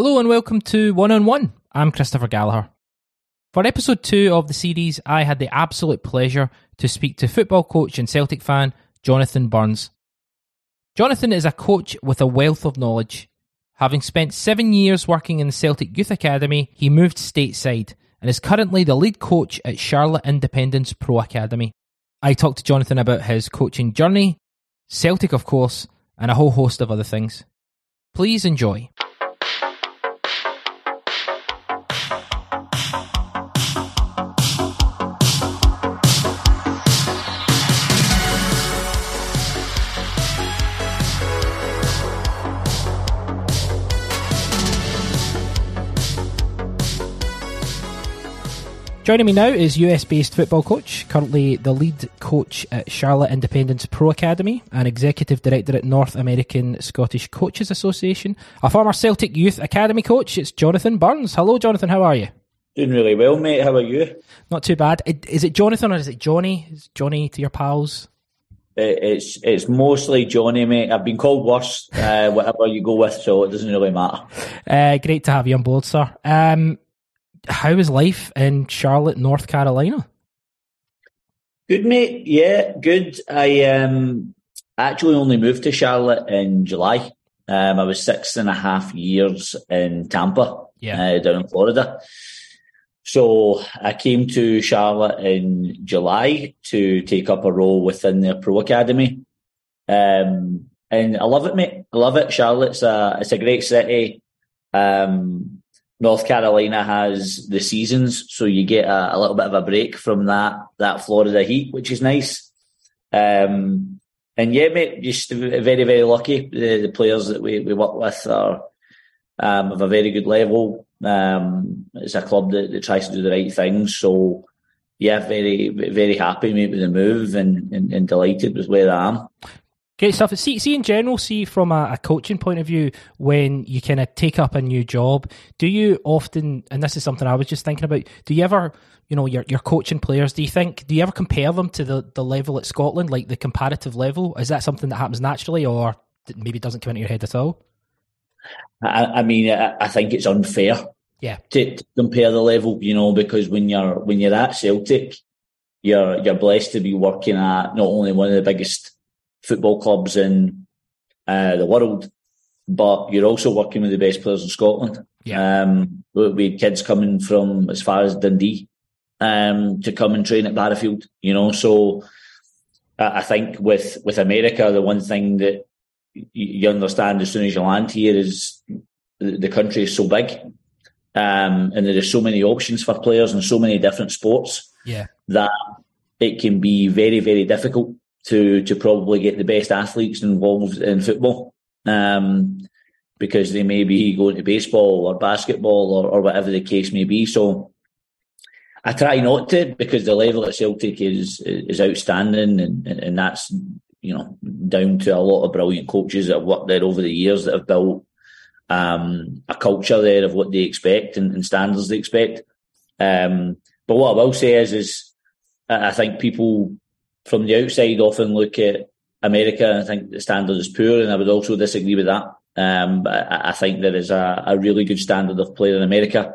Hello and welcome to One on One. I'm Christopher Gallagher. For episode two of the series, I had the absolute pleasure to speak to football coach and Celtic fan Jonathan Burns. Jonathan is a coach with a wealth of knowledge. Having spent seven years working in the Celtic Youth Academy, he moved stateside and is currently the lead coach at Charlotte Independence Pro Academy. I talked to Jonathan about his coaching journey, Celtic, of course, and a whole host of other things. Please enjoy. Joining me now is US based football coach, currently the lead coach at Charlotte Independence Pro Academy and executive director at North American Scottish Coaches Association, a former Celtic Youth Academy coach. It's Jonathan Burns. Hello, Jonathan. How are you? Doing really well, mate. How are you? Not too bad. Is it Jonathan or is it Johnny? Is Johnny to your pals? It's it's mostly Johnny, mate. I've been called worse, uh, whatever you go with, so it doesn't really matter. Uh, great to have you on board, sir. Um, how is life in Charlotte, North Carolina? Good, mate. Yeah, good. I um, actually only moved to Charlotte in July. Um, I was six and a half years in Tampa, yeah. uh, down in Florida. So I came to Charlotte in July to take up a role within the pro academy. Um, and I love it, mate. I love it. Charlotte's a, it's a great city. Um, North Carolina has the seasons, so you get a, a, little bit of a break from that that Florida heat, which is nice. Um, and yeah, mate, just very very lucky. The, the players that we, we work with are um, of a very good level. Um, it's a club that, that, tries to do the right things. So yeah, very very happy mate with the move and, and, and delighted with where I am. Great stuff. See, see in general, see from a, a coaching point of view, when you kind of take up a new job, do you often, and this is something I was just thinking about, do you ever, you know, your your coaching players, do you think, do you ever compare them to the, the level at Scotland, like the comparative level? Is that something that happens naturally or maybe doesn't come into your head at all? I, I mean, I, I, think it's unfair. Yeah. To, to compare the level, you know, because when you're when you're at Celtic, you're you're blessed to be working at not only one of the biggest football clubs in uh, the world, but you're also working with the best players in Scotland. Yeah. Um, we had kids coming from as far as Dundee um, to come and train at Barrowfield, you know. So I think with with America, the one thing that you understand as soon as you land here is the country is so big, um, and there are so many options for players and so many different sports. Yeah. That it can be very very difficult to to probably get the best athletes involved in football. Um, because they may be going to baseball or basketball or, or whatever the case may be. So I try not to because the level at Celtic is is outstanding and, and that's you know down to a lot of brilliant coaches that have worked there over the years that have built um, a culture there of what they expect and, and standards they expect. Um, but what I will say is, is I think people from the outside often look at America and think the standard is poor, and I would also disagree with that. Um, I, I, think there is a, a, really good standard of play in America.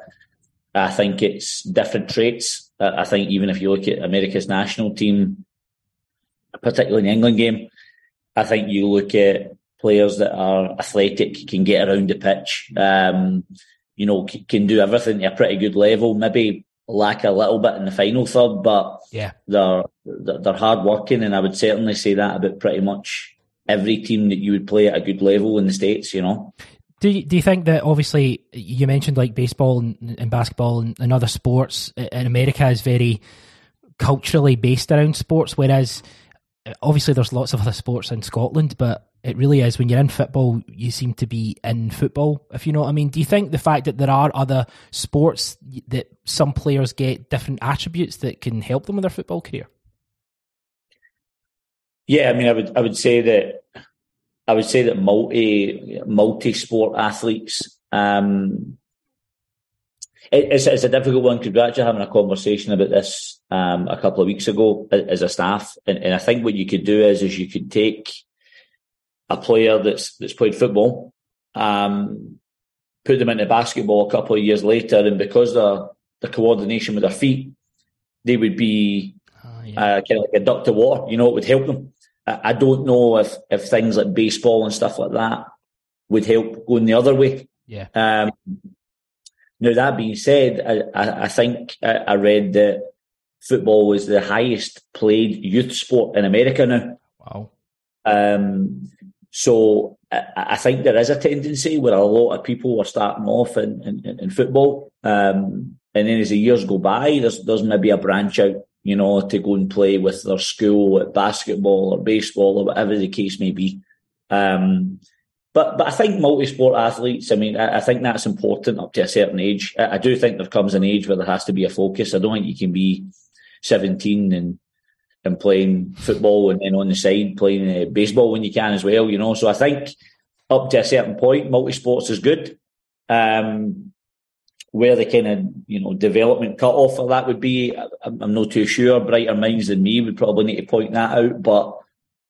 I think it's different traits. I think even if you look at America's national team, particularly in the England game, I think you look at players that are athletic, can get around the pitch, um, you know, can do everything at a pretty good level. Maybe lack a little bit in the final third, but yeah, they're they're hard working, and I would certainly say that about pretty much every team that you would play at a good level in the states. You know. Do you, do you think that obviously you mentioned like baseball and, and basketball and, and, other sports uh, in America is very culturally based around sports, whereas obviously there's lots of other sports in Scotland, but it really is when you're in football, you seem to be in football, if you know what I mean. Do you think the fact that there are other sports that some players get different attributes that can help them with their football career? Yeah, I mean, I would I would say that I would say that multi multi sport athletes. Um, it, it's, it's a difficult one because we are actually having a conversation about this um, a couple of weeks ago as a staff, and, and I think what you could do is is you could take a player that's that's played football, um, put them into basketball a couple of years later, and because the the coordination with their feet, they would be oh, yeah. uh, kind of like a duck to water. You know, it would help them. I, I don't know if if things like baseball and stuff like that would help going the other way. Yeah. Um, now that being said, I, I, I think I, I read that football was the highest played youth sport in America now. Wow. Um, so I, I, think there is a tendency where a lot of people are starting off in, in, in football. Um, and then as the years go by, there's, there's maybe a branch out, you know, to go and play with their school at basketball or baseball or whatever the case may be. Um, but but I think multi-sport athletes. I mean, I, I, think that's important up to a certain age. I, I, do think there comes an age where there has to be a focus. I don't think you can be 17 and and playing football and then on the side playing uh, baseball when you can as well. You know, so I think up to a certain point, multi-sports is good. Um, where the kind of you know development cut off for that would be, I'm, I'm not too sure. Brighter minds than me would probably need to point that out, but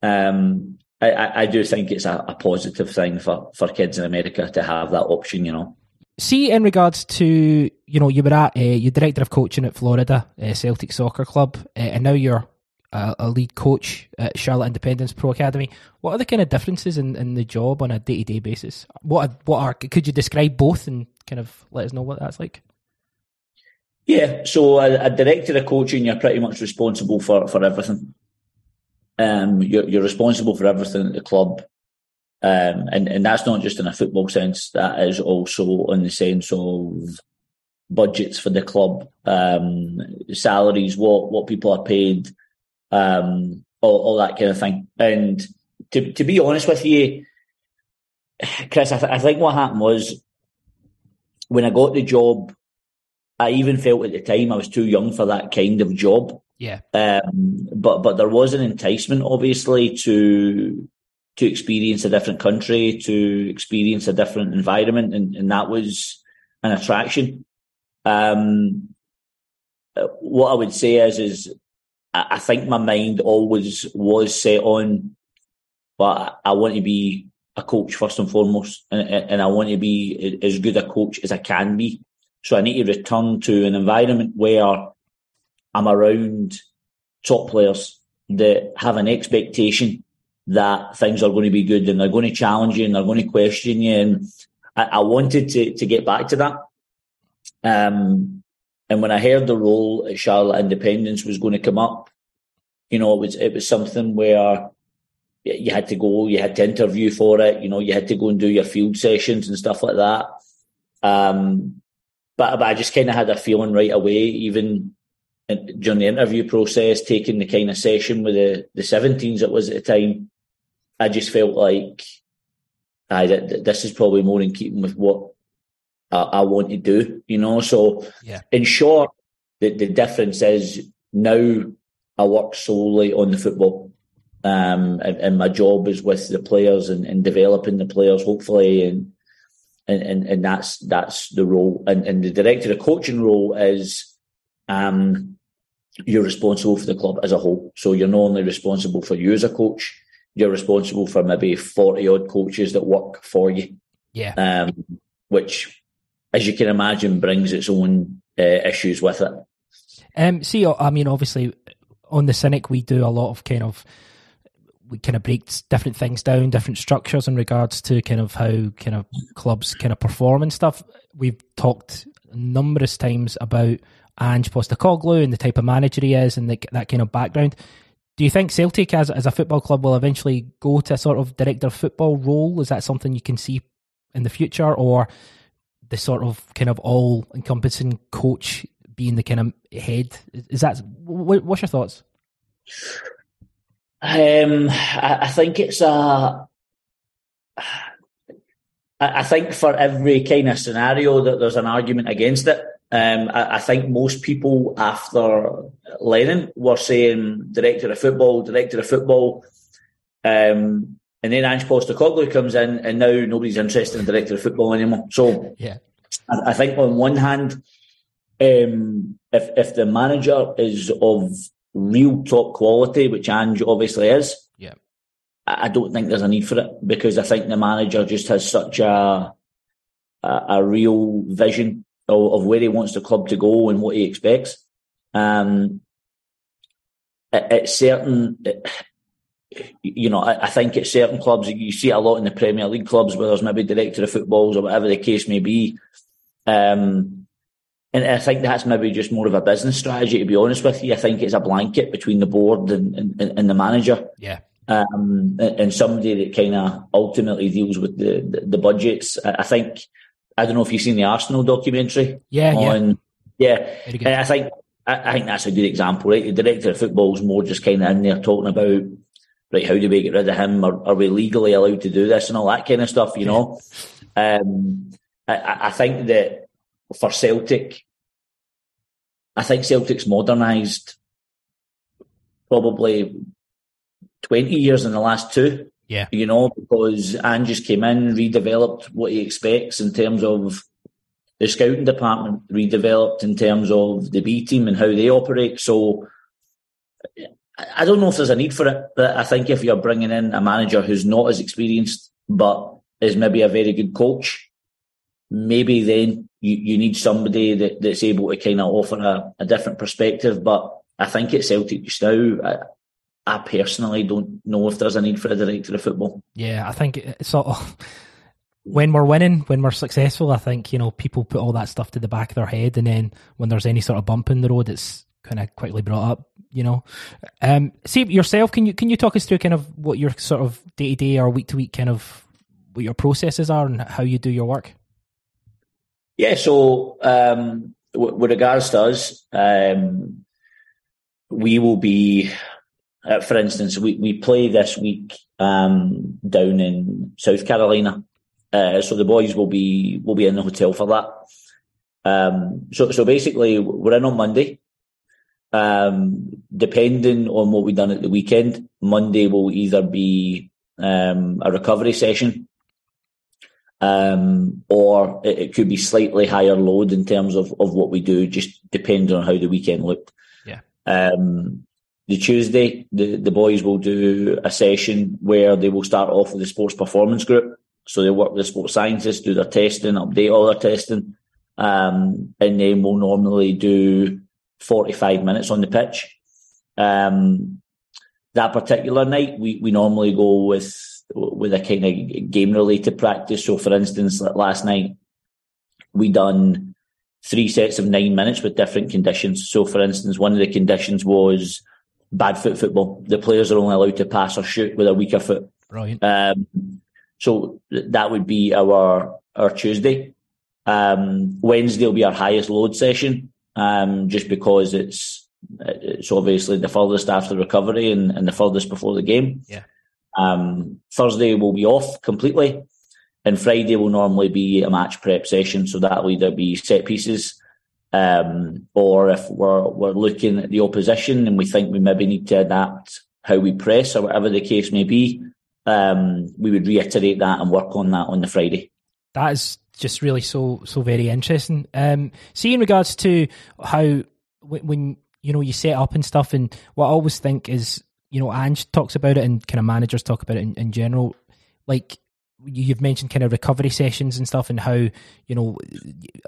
um, I, I, do think it's a, a, positive thing for, for kids in America to have that option, you know. See, in regards to, you know, you were at, uh, you're director of coaching at Florida uh, Celtic Soccer Club, uh, and now you're a, a, lead coach at Charlotte Independence Pro Academy. What are the kind of differences in, in the job on a day to day basis? What are, what are, could you describe both and kind of let us know what that's like? Yeah, so a, a director of coaching, you're pretty much responsible for, for everything. Um, you're, you're responsible for everything at the club. Um, and, and that's not just in a football sense, that is also in the sense of budgets for the club, um, salaries, what, what people are paid, um, all, all, that kind of thing. And to, to be honest with you, Chris, I, th- I think what happened was when I got the job, I even felt at the time I was too young for that kind of job. Yeah. Um, but but there was an enticement, obviously, to to experience a different country, to experience a different environment, and, and that was an attraction. Um, what I would say is, is I think my mind always was set on, but I want to be a coach first and foremost, and, and I want to be as good a coach as I can be. So I need to return to an environment where I'm around top players that have an expectation that things are going to be good and they're going to challenge you and they're going to question you. And I, I wanted to, to get back to that. Um, and when I heard the role at Charlotte Independence was going to come up, you know, it was, it was something where you had to go, you had to interview for it, you know, you had to go and do your field sessions and stuff like that. Um, but, but I just kind of had a feeling right away, even during the interview process, taking the kind of session with the, the 17s it was at the time, I just felt like I, this is probably more in keeping with what I, I want to do, you know. So, yeah. in short, the, the difference is now I work solely on the football. Um, and, and, my job is with the players and, and developing the players, hopefully, and and, and, and that's that's the role. And, and the director of coaching role is um, you're responsible for the club as a whole. So you're not only responsible for you as a coach, you're responsible for maybe 40 odd coaches that work for you. Yeah. Um, which, as you can imagine, brings its own uh, issues with it. Um, see, I mean, obviously, on the Cynic, we do a lot of kind of we kind of break different things down, different structures in regards to kind of how kind of clubs kind of perform and stuff. We've talked numerous times about Ange Postecoglou and the type of manager he is and the, that kind of background. Do you think Celtic as, as a football club will eventually go to a sort of director of football role? Is that something you can see in the future or the sort of kind of all encompassing coach being the kind of head? Is that, what's your thoughts? Um, I, I think it's a, I think for every kind of scenario that there's an argument against it. Um, I, I, think most people after Lennon were saying director of football, director of football. Um, and then Ange Postecoglou comes in, and now nobody's interested in director of football anymore. So, yeah, I, I think on one hand, um, if if the manager is of real top quality, which Ange obviously is, yeah, I, I don't think there's a need for it because I think the manager just has such a a, a real vision of, of, where he wants the club to go and what he expects. Um, at, at certain, you know, I, I, think at certain clubs, you see it a lot in the Premier League clubs where there's maybe director of footballs or whatever the case may be. Um, and I think that's maybe just more of a business strategy, to be honest with you. I think it's a blanket between the board and, and, and the manager. Yeah. Um, and somebody that kind of ultimately deals with the, the, the, budgets. I think, I don't know if you've seen the Arsenal documentary. Yeah, on, yeah. Yeah. I think, I, I, think that's a good example, right? The director of football is more just kind of in there talking about, right, how do we get rid of him? Are, are we legally allowed to do this and all that kind of stuff, you know? um, I, I think that for Celtic, I think Celtic's modernised probably 20 years in the last two. Yeah. You know, because Ange just came in, redeveloped what he expects in terms of the scouting department, redeveloped in terms of the B team and how they operate. So I don't know if there's a need for it, but I think if you're bringing in a manager who's not as experienced, but is maybe a very good coach, maybe then you, you need somebody that, that's able to kind of offer a, a different perspective. But I think at Celtic just now, I, personally don't know if there's a need for a director of football. Yeah, I think it's sort of when we're winning, when we're successful, I think you know people put all that stuff to the back of their head, and then when there's any sort of bump in the road, it's kind of quickly brought up. You know, um, see yourself. Can you can you talk us through kind of what your sort of day to day or week to week kind of what your processes are and how you do your work? Yeah, so um, with regards to us, um, we will be, uh, for instance, we, we play this week um, down in South Carolina. Uh, so the boys will be will be in the hotel for that. Um, so so basically, we're in on Monday. Um, depending on what we've done at the weekend, Monday will either be um, a recovery session um, or it, it, could be slightly higher load in terms of, of what we do, just depending on how the weekend looked. Yeah. Um, the Tuesday, the, the boys will do a session where they will start off with the sports performance group. So they work with the sports scientists, do their testing, update all their testing, um, and then we'll normally do 45 minutes on the pitch. Um, that particular night, we, we normally go with with a kind of game related practice. So, for instance, last night we done three sets of nine minutes with different conditions. So, for instance, one of the conditions was bad foot football. The players are only allowed to pass or shoot with a weaker foot. Brilliant. Um, so that would be our our Tuesday. Um, Wednesday will be our highest load session, um, just because it's it's obviously the furthest after recovery and, and the furthest before the game. Yeah. Um, Thursday will be off completely, and Friday will normally be a match prep session. So that'll either be set pieces, um, or if we're we're looking at the opposition and we think we maybe need to adapt how we press or whatever the case may be, um, we would reiterate that and work on that on the Friday. That is just really so so very interesting. Um, see, in regards to how when, when you know you set up and stuff, and what I always think is you know, Ange talks about it and kind of managers talk about it in, in general. Like you've mentioned kind of recovery sessions and stuff and how, you know,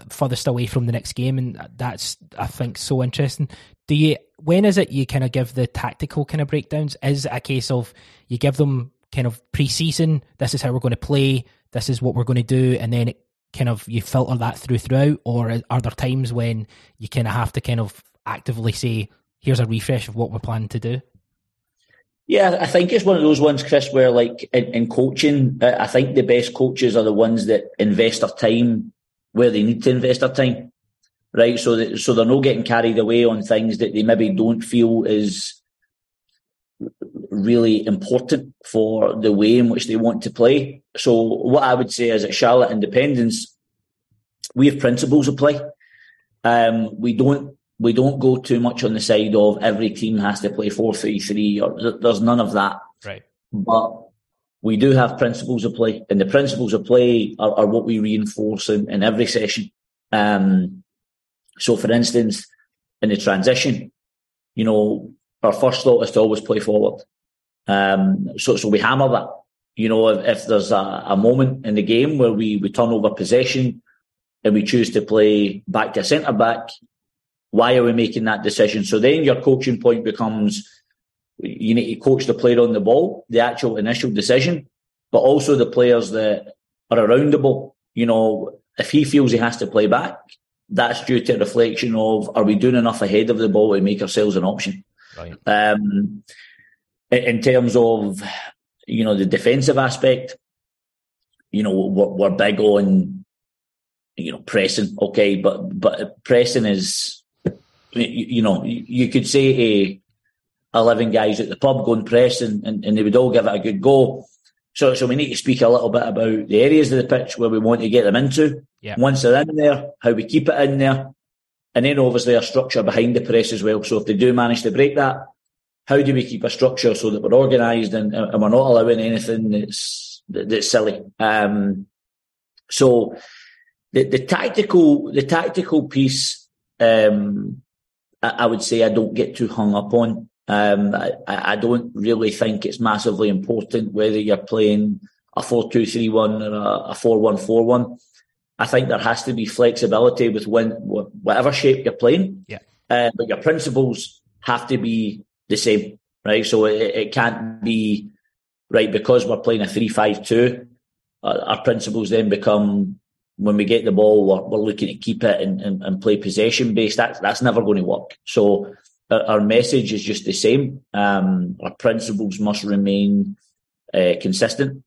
furthest away from the next game. And that's, I think, so interesting. Do you, when is it you kind of give the tactical kind of breakdowns? Is it a case of you give them kind of pre season, this is how we're going to play, this is what we're going to do, and then it kind of you filter that through throughout? Or are there times when you kind of have to kind of actively say, here's a refresh of what we're planning to do? Yeah, I think it's one of those ones, Chris, where like in, in, coaching, I think the best coaches are the ones that invest their time where they need to invest their time, right? So that, so they're not getting carried away on things that they maybe don't feel is really important for the way in which they want to play. So what I would say is at Charlotte Independence, we have principles of play. Um, we don't we don't go too much on the side of every team has to play 4-3-3 or there's none of that. Right. But we do have principles of play and the principles of play are, are what we reinforce in, in every session. Um, so for instance, in the transition, you know, our first thought is to always play forward. Um, so, so we hammer that. You know, if, if there's a, a moment in the game where we, we turn over possession, and we choose to play back to centre back, why are we making that decision? So then your coaching point becomes you need to coach the player on the ball, the actual initial decision, but also the players that are around the ball. You know, if he feels he has to play back, that's due to a reflection of are we doing enough ahead of the ball to make ourselves an option? Right. Um, in terms of you know the defensive aspect, you know we're, we're big on you know pressing, okay, but but pressing is you, know you could say a 11 guys at the pub going press, and, and they would all give it a good go. So, so we need to speak a little bit about the areas of the pitch where we want to get them into. Yeah. Once they're in there, how we keep it in there, and then obviously a structure behind the press as well. So if they do manage to break that, how do we keep a structure so that we're organised and, and, we're not allowing anything that's that's silly? Um, so the, the tactical the tactical piece, um, I, I, would say I don't get too hung up on. Um, I, I, don't really think it's massively important whether you're playing a 4-2-3-1 or a, 4-1-4-1. I think there has to be flexibility with when whatever shape you're playing. Yeah. Uh, but your principles have to be the same, right? So it, it can't be right because we're playing a three-five-two. Uh, our principles then become when we get the ball, we're, we're looking to keep it and, and, and play possession based. That's that's never going to work. So our message is just the same. Um, our principles must remain uh, consistent,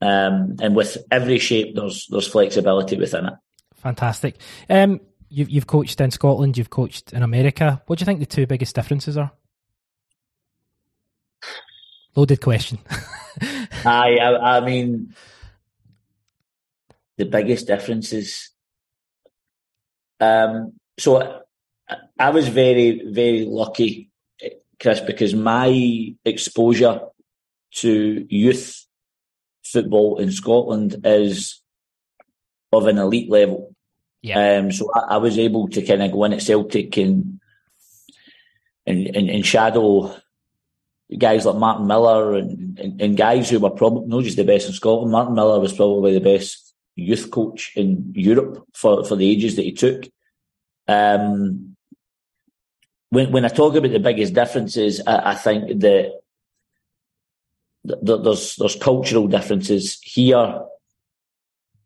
um, and with every shape, there's there's flexibility within it. Fantastic. Um, you've you've coached in Scotland, you've coached in America. What do you think the two biggest differences are? Loaded question. I, I I mean, the biggest differences. Um, so I was very, very lucky, Chris, because my exposure to youth football in Scotland is of an elite level. Yeah. Um, so I, I, was able to kind of go in at Celtic and and, and, and shadow guys like Martin Miller and, and, and, guys who were probably not just the best in Scotland. Martin Miller was probably the best youth coach in Europe for, for the ages that he took. Um, when when I talk about the biggest differences, I, I think that there's there's cultural differences here.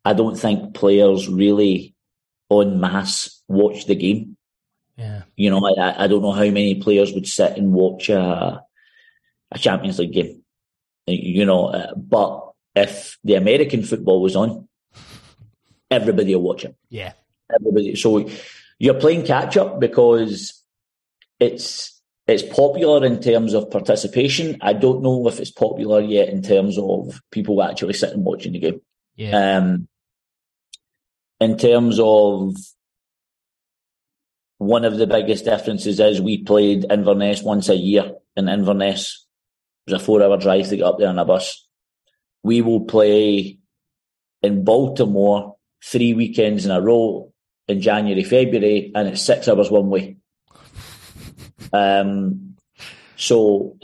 I don't think players really en masse watch the game. Yeah. You know, I, I don't know how many players would sit and watch a, a Champions League game. You know, uh, but if the American football was on, everybody will watch it. Yeah. Everybody. So you're playing catch up because it's it's popular in terms of participation. I don't know if it's popular yet in terms of people actually sitting watching the game. Yeah. Um, in terms of one of the biggest differences is we played Inverness once a year, in Inverness It was a four-hour drive to get up there on a bus. We will play in Baltimore three weekends in a row in January, February, and it's six hours one way. Um, so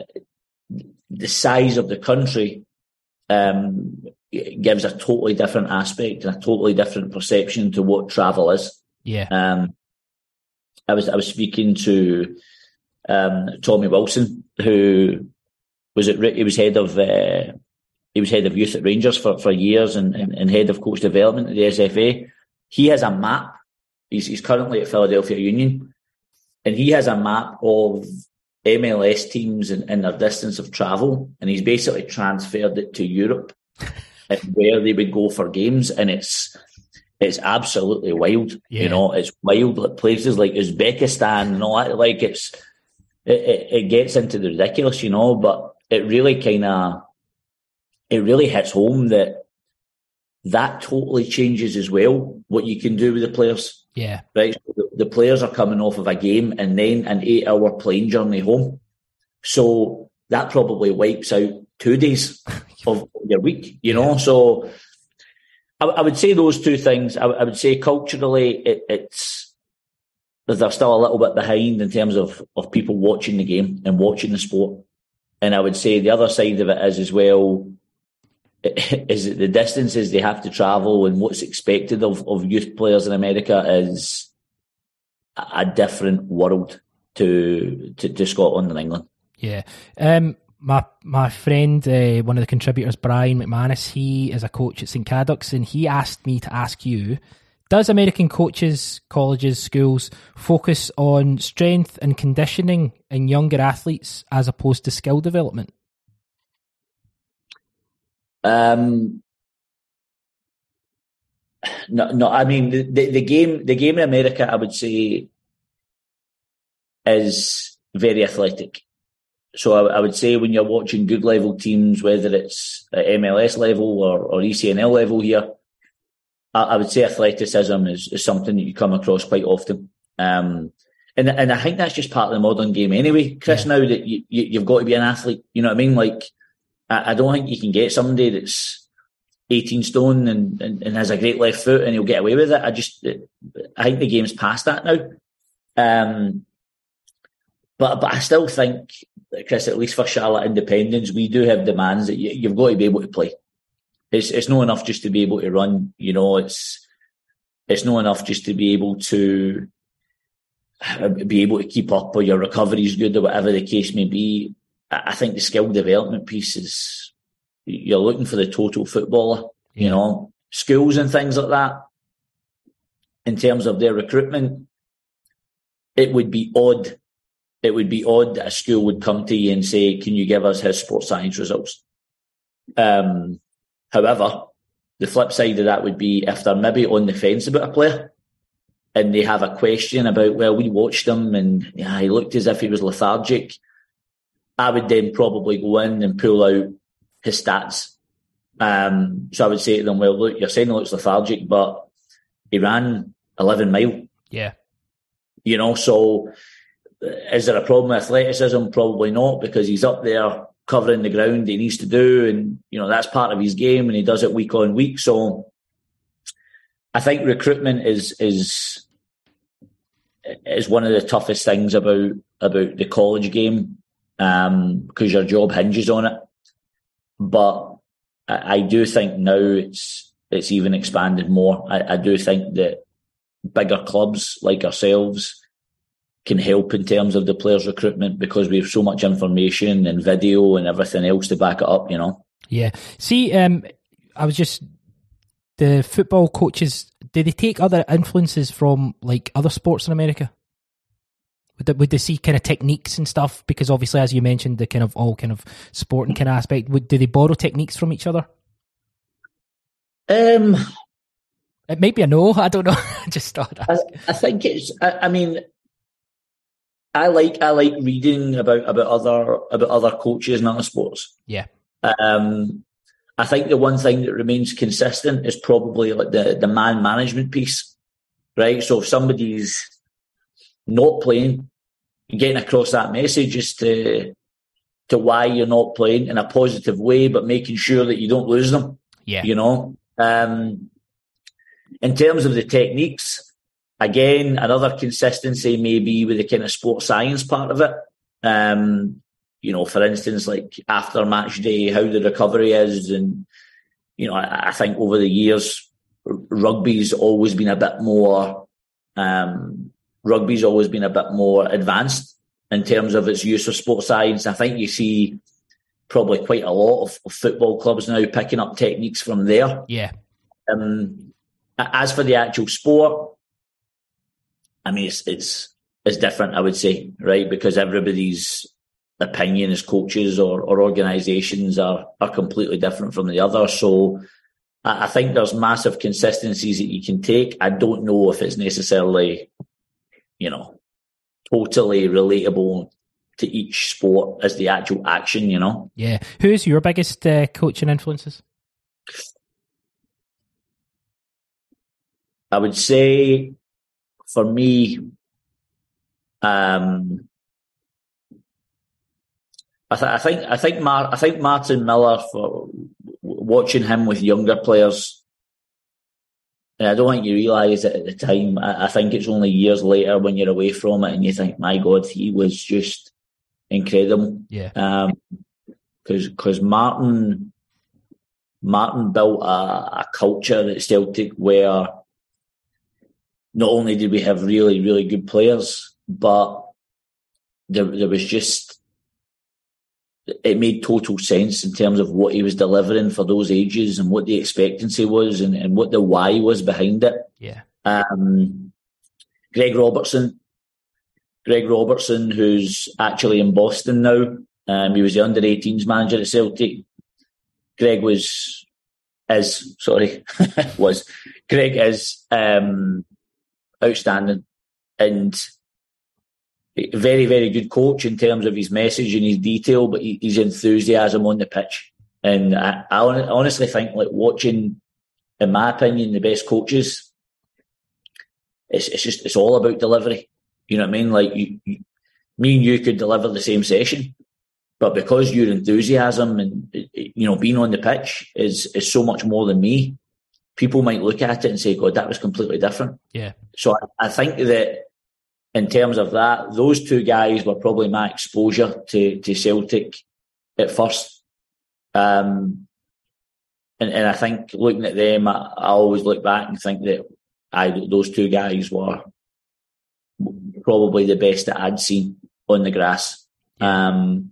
the size of the country um, gives a totally different aspect and a totally different perception to what travel is. Yeah. Um, I was I was speaking to um, Tommy Wilson, who was at he was head of uh, he was head of youth at Rangers for, for years and, and, and head of coach development at the SFA. He has a map. He's he's currently at Philadelphia Union, and he has a map of MLS teams and, and their distance of travel, and he's basically transferred it to Europe and where they would go for games, and it's it's absolutely wild. Yeah. You know, it's wild. Like places like Uzbekistan and all that. Like it's it, it, it gets into the ridiculous, you know. But it really kind of it really hits home that that totally changes as well what you can do with the players. Yeah. Right. So the, players are coming off of a game and then an eight hour plane journey home. So that probably wipes out two days of your week, you know? So I, I, would say those two things. I, I would say culturally, it, it's, they're still a little bit behind in terms of, of people watching the game and watching the sport. And I would say the other side of it is as well, is it the distances they have to travel and what's expected of, of youth players in America is a different world to to, to Scotland and England. Yeah. Um, my my friend, uh, one of the contributors, Brian McManus, he is a coach at St Cadoc's, and he asked me to ask you: Does American coaches, colleges, schools focus on strength and conditioning in younger athletes as opposed to skill development? Um, no, no. I mean, the, the, the game, the game in America, I would say, is very athletic. So I, I, would say when you're watching good level teams, whether it's at MLS level or, or ECNL level here, I, I would say athleticism is, is, something that you come across quite often. Um, and and I think that's just part of the modern game anyway, Chris. Yeah. Now that you, you have got to be an athlete, you know what I mean? Like I, I don't think you can get somebody that's 18 stone and, and, and, has a great left foot and he'll get away with it. I just I think the game's past that now. Um, but but I still think, Chris, at least for Charlotte Independence, we do have demands that you, have got to be able to play. It's it's not enough just to be able to run. You know, it's it's not enough just to be able to uh, be able to keep up or your recovery is good or whatever the case may be. I think the skill development piece is you're looking for the total footballer. You know, skills and things like that. In terms of their recruitment, it would be odd it would be odd that a school would come to you and say, "Can you give us his sports science results?" Um, however, the flip side of that would be if they're maybe on the fence about a player and they have a question about, well, we watched him and yeah, he looked as if he was lethargic. I would then probably go in and pull out his stats. Um, so I would say to them, well, look, you're saying he looks lethargic, but he ran 11 mile. Yeah. You know, so is there a problem with athleticism? Probably not, because he's up there covering the ground he needs to do, and you know that's part of his game, and he does it week on week. So, I think recruitment is is is one of the toughest things about about the college game um, because your job hinges on it. But I, I, do think now it's it's even expanded more. I, I do think that bigger clubs like ourselves can help in terms of the players' recruitment because we have so much information and video and everything else to back it up, you know. Yeah. See, um, I was just the football coaches. Do they take other influences from like other sports in America? Would they, would they see kind of techniques and stuff? Because obviously, as you mentioned, the kind of all kind of sporting kind of aspect. Would do they borrow techniques from each other? Um, it may be a no. I don't know. just started. I, I, think it's. I, I mean, I like I like reading about about other about other coaches and other sports. Yeah. Um, I think the one thing that remains consistent is probably like the the man management piece, right? So if somebody's not playing, getting across that message as to to why you're not playing in a positive way, but making sure that you don't lose them. Yeah. You know, um, in terms of the techniques, Again, another consistency maybe with the kind of sports science part of it. Um, you know, for instance, like after match day, how the recovery is. And, you know, I, I think over the years, rugby's always been a bit more, um, rugby's always been a bit more advanced in terms of its use of sports science. I think you see probably quite a lot of, of football clubs now picking up techniques from there. Yeah. Um, as for the actual sport, I mean, it's it's it's different. I would say, right, because everybody's opinion as coaches or, or organisations are are completely different from the other. So I, I think there's massive consistencies that you can take. I don't know if it's necessarily, you know, totally relatable to each sport as the actual action. You know. Yeah. Who's your biggest uh, coaching influences? I would say for me, um, I, th- I, think I think Mar- I think Martin Miller for watching him with younger players. And I don't think you realise it at the time. I, I, think it's only years later when you're away from it and you think, my God, he was just incredible. Yeah. Um, because because Martin Martin built a, a culture at Celtic where not only did we have really, really good players, but there, there was just it made total sense in terms of what he was delivering for those ages and what the expectancy was and, and what the why was behind it. Yeah. Um, Greg Robertson, Greg Robertson, who's actually in Boston now. Um, he was the under 18s manager at Celtic. Greg was, is, sorry, was, Greg is um, outstanding and very, very good coach in terms of his message and his detail, but his enthusiasm on the pitch. And I, I honestly think, like watching, in my opinion, the best coaches, it's, it's just it's all about delivery. You know what I mean? Like you, you, me and you could deliver the same session, but because your enthusiasm and you know being on the pitch is is so much more than me, people might look at it and say, "God, that was completely different." Yeah. So I, I think that in terms of that, those two guys were probably my exposure to, to Celtic at first. Um, and, and I think looking at them, I, I, always look back and think that I, those two guys were probably the best that I'd seen on the grass. Um,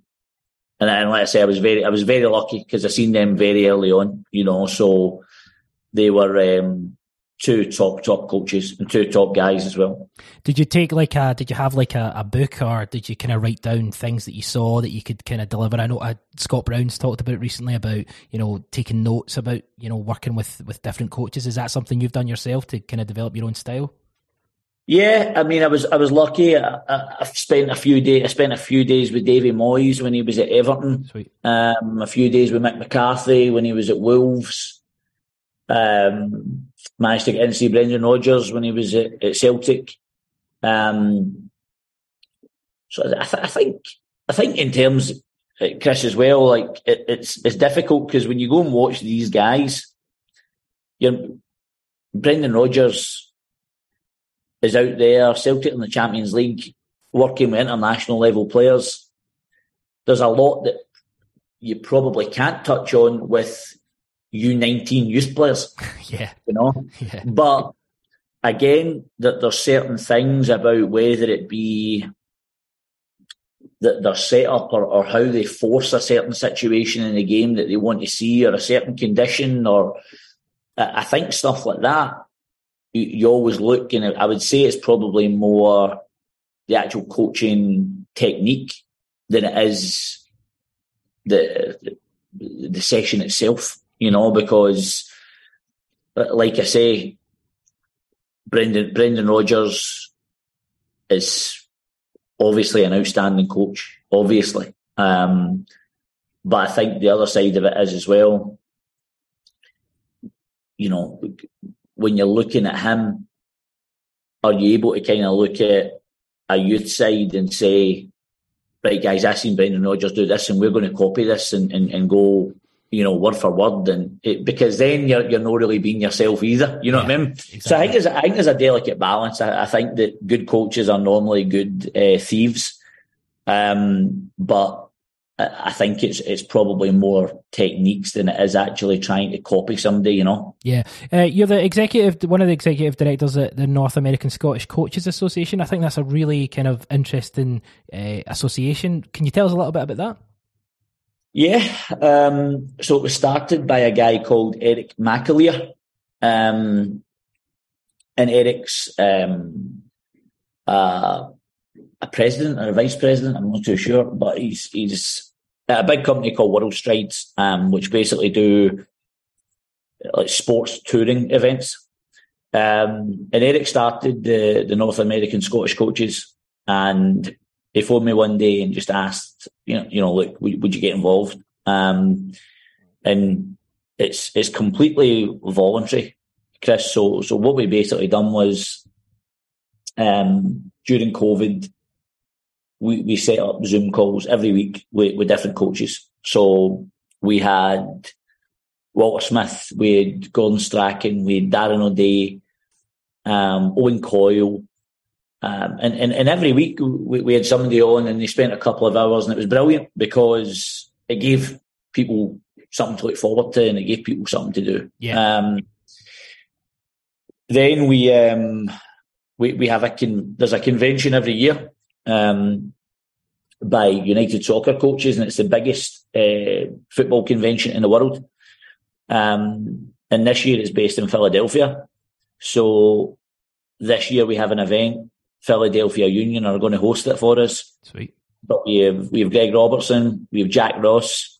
and, and like I say, I was very, I was very lucky because I seen them very early on, you know, so they were, um, two top top coaches and two top guys as well. Did you take like a? Did you have like a, a book, or did you kind of write down things that you saw that you could kind of deliver? I know uh, Scott Brown's talked about recently about you know taking notes about you know working with with different coaches. Is that something you've done yourself to kind of develop your own style? Yeah, I mean, I was I was lucky. I, I spent a few days. I spent a few days with Davy Moyes when he was at Everton. Sweet. Um, a few days with Mick McCarthy when he was at Wolves. Um, managed to get in see Brendan Rodgers when he was at, at Celtic. Um, so I, th- I, think I think in terms, uh, Chris as well, like it, it's it's difficult because when you go and watch these guys, you Brendan Rodgers is out there, Celtic in the Champions League, working with international level players. There's a lot that you probably can't touch on with U19 youth players. yeah. You know? Yeah. But again, that there's certain things about whether it be that they're set up or, or how they force a certain situation in the game that they want to see or a certain condition or I think stuff like that. You, you always look and I would say it's probably more the actual coaching technique than it is the, the, the session itself you know, because like I say, Brendan Brendan Rodgers is obviously an outstanding coach, obviously. Um, but I think the other side of it is as well, you know, when you're looking at him, are you able to kind of look at a youth side and say, right, guys, I've seen Brendan Rodgers do this and we're going to copy this and, and, and go you know, word for word, and it, because then you're you're not really being yourself either. You know yeah, what I mean? Exactly. So I think there's I think there's a delicate balance. I, I think that good coaches are normally good uh, thieves, um, but I think it's it's probably more techniques than it is actually trying to copy somebody. You know? Yeah, uh, you're the executive, one of the executive directors at the North American Scottish Coaches Association. I think that's a really kind of interesting uh, association. Can you tell us a little bit about that? Yeah, um, so it was started by a guy called Eric McAleer, um, and Eric's um, uh, a president or a vice president. I'm not too sure, but he's he's a big company called World Strides, um, which basically do like sports touring events. Um, and Eric started the the North American Scottish coaches, and he phoned me one day and just asked, you know, you know, look, would, would you get involved? Um, and it's it's completely voluntary, Chris. So so what we basically done was, um, during COVID, we we set up Zoom calls every week with, with different coaches. So we had Walter Smith, we had Gordon Strachan, we had Darren O'Dea, um, Owen Coyle, um, and, and, and every week we, we, had somebody on and they spent a couple of hours and it was brilliant because it gave people something to look forward to, and it gave people something to do. Yeah. Um, then we um, we we have a con- there's a convention every year um, by United Soccer Coaches, and it's the biggest uh, football convention in the world. Um, and this year it's based in Philadelphia. So this year we have an event. Philadelphia Union are going to host it for us. Sweet. But we have we have Greg Robertson, we have Jack Ross,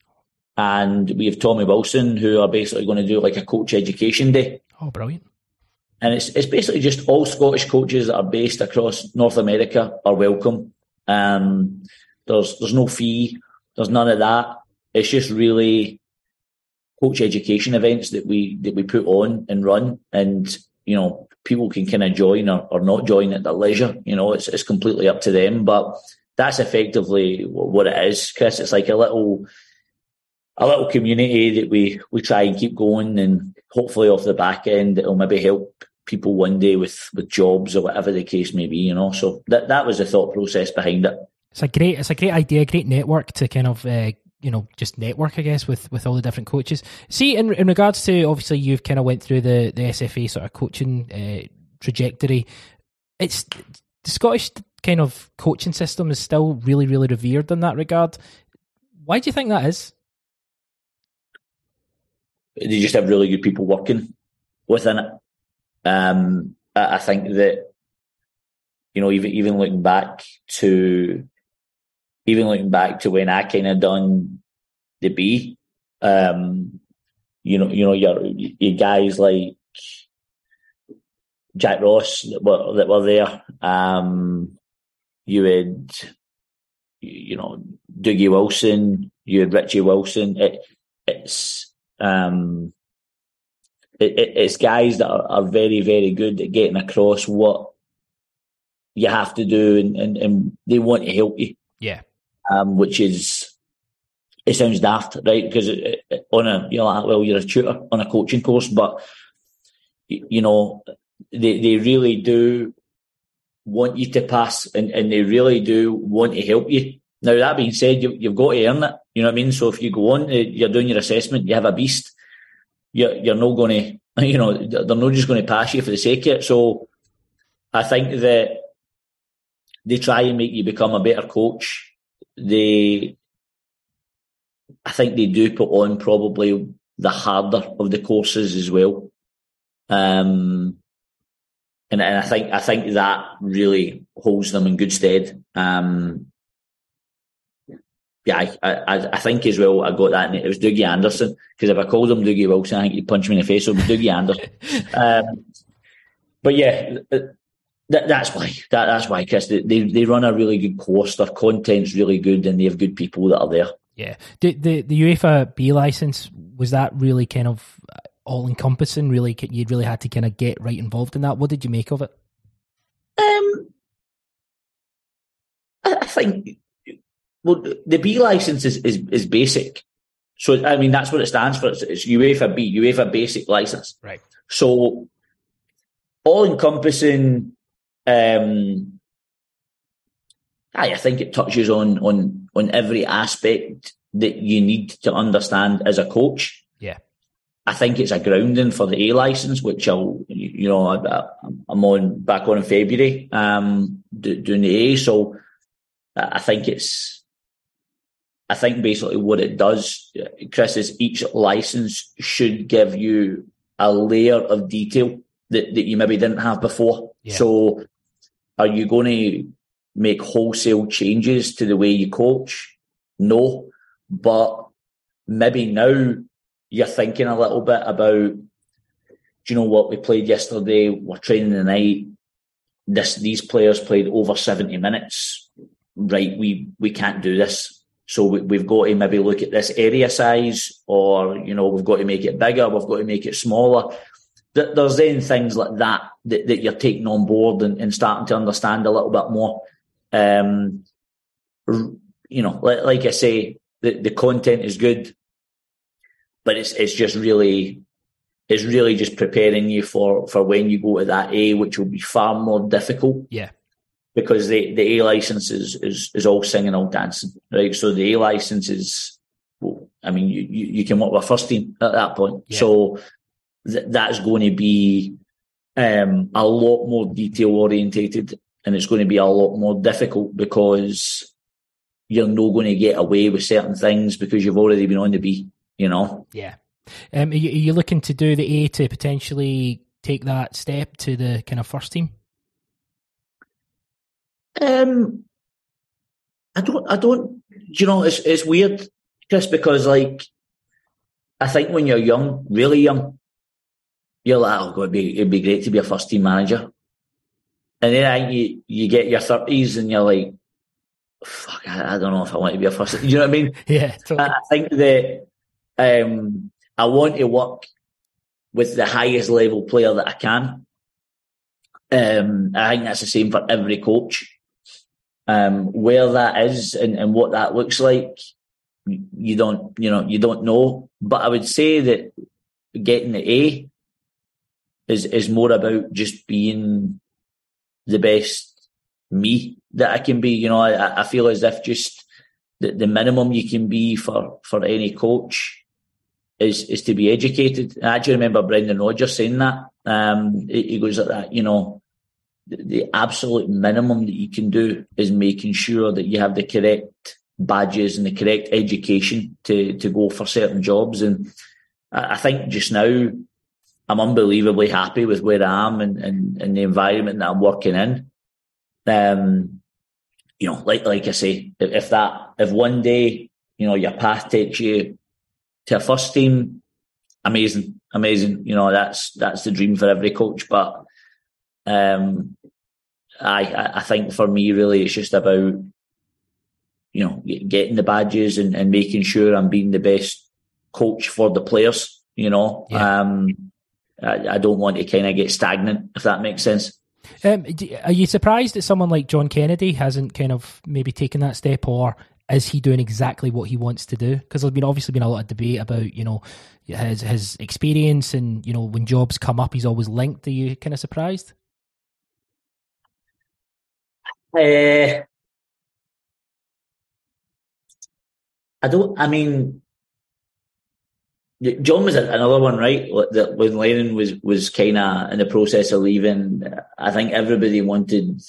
and we have Tommy Wilson, who are basically going to do like a coach education day. Oh, brilliant. And it's it's basically just all Scottish coaches that are based across North America are welcome. Um, there's there's no fee, there's none of that. It's just really coach education events that we that we put on and run, and you know people can kind of join or, or not join at their leisure. You know, it's it's completely up to them, but that's effectively what it is, Chris. It's like a little a little community that we we try and keep going, and hopefully off the back end it'll maybe help people one day with with jobs or whatever the case may be. You know, so that that was the thought process behind it. It's a great, it's a great idea, great network to kind of, uh, you know, just network, I guess, with with all the different coaches. See, in in regards to obviously you've kind of went through the the SFA sort of coaching uh, trajectory. It's the Scottish kind of coaching system is still really, really revered in that regard. Why do you think that is? They just have really good people working within it. Um, I, I think that you know, even even looking back to even looking back to when I kind of done the B, um, you know, you know, your your guys like Jack Ross that were that were there. Um, you had, you know, Dougie Wilson. You had Richie Wilson. It, it's um, it, it, it's guys that are, are very very good at getting across what you have to do, and, and, and they want to help you. Yeah. Um, which is it sounds daft, right? Because it, uh, it, uh, on a you know, like, well, you're a tutor on a coaching course, but you know, they they really do want you to pass, and, and they really do want to help you. Now that being said, you, you've got to earn it. You know what I mean? So if you go on, uh, you're doing your assessment, you have a beast. You're you're not going to, you know, they're not just going to pass you for the sake of it. So I think that they try and make you become a better coach. They, I think they do put on probably the harder of the courses as well. Um, and, and I think I think that really holds them in good stead. Um, yeah, I, I, I think as well. I got that. It was Dougie Anderson because if I called him Dougie Wilson, I think he'd punch me in the face. So Dougie Anderson. Um, but yeah, that, that's why. That, that's why, Chris. They, they, they run a really good course. Their content's really good, and they have good people that are there. Yeah. The the, the UEFA B license was that really kind of all encompassing. Really, you really had to kind of get right involved in that. What did you make of it? Um, I, think well, the B license is, is, is basic. So I mean that's what it stands for. It's, it's UEFA B, UEFA Basic License. Right. So all encompassing. Um, I think it touches on on on every aspect that you need to understand as a coach. Yeah. I think it's a grounding for the A license, which I'll, you know, I, am on back on in February, um, doing the A. So I think it's, I think basically what it does, Chris, is each license should give you a layer of detail that, that you maybe didn't have before. Yeah. So are you going to make wholesale changes to the way you coach? No, but maybe now you're thinking a little bit about, do you know what we played yesterday? We're training tonight. This these players played over seventy minutes. Right, we we can't do this. So we, have got to maybe look at this area size, or you know, we've got to make it bigger. We've got to make it smaller. There's then things like that that, that you're taking on board and, and starting to understand a little bit more. Um, you know, like, like I say, the, the content is good but it's it's just really it's really just preparing you for for when you go to that A, which will be far more difficult. Yeah. Because the, the A license is, is is all singing, all dancing, right? So the A license is well, I mean, you, you, you can work with first team at that point. Yeah. So th- that's going to be um, a lot more detail orientated and it's going to be a lot more difficult because you're not going to get away with certain things because you've already been on the B, you know? Yeah. Um, are, you, are you looking to do the A to potentially take that step to the kind of first team? Um, I don't, I don't, you know, it's, it's weird, just because like, I think when you're young, really young, you're like, oh, God, it'd be, it'd be great to be a first team manager. And then I, you, you get your 30s and you're like, fuck, I, I, don't know if I want to be a first. You know what I mean? yeah. Totally. I, I, think that um, I want to work with the highest level player that I can. Um, I think that's the same for every coach. Um, where that is and, and what that looks like, you don't, you know, you don't know. But I would say that getting the A is is more about just being the best me that I can be. You know, I, I feel as if just the, the minimum you can be for, for any coach is is to be educated. I actually remember Brendan Rodgers saying that. Um, he, goes like that, you know, the, absolute minimum that you can do is making sure that you have the correct badges and the correct education to to go for certain jobs. And I think just now I'm unbelievably happy with where I am and, and, and the environment that I'm working in. Um, you know, like like I say, if, if that if one day you know your path takes you to a first team, amazing, amazing. You know, that's that's the dream for every coach. But um, I I think for me, really, it's just about you know getting the badges and, and making sure I'm being the best coach for the players. You know, yeah. um, I, I don't want to kind of get stagnant, if that makes sense. Um, are you surprised that someone like John Kennedy hasn't kind of maybe taken that step, or is he doing exactly what he wants to do? Because there's been obviously been a lot of debate about you know his his experience, and you know when jobs come up, he's always linked. Are you kind of surprised? Uh, I don't. I mean, John was another one, right? That when Lennon was was kind of in the process of leaving, I think everybody wanted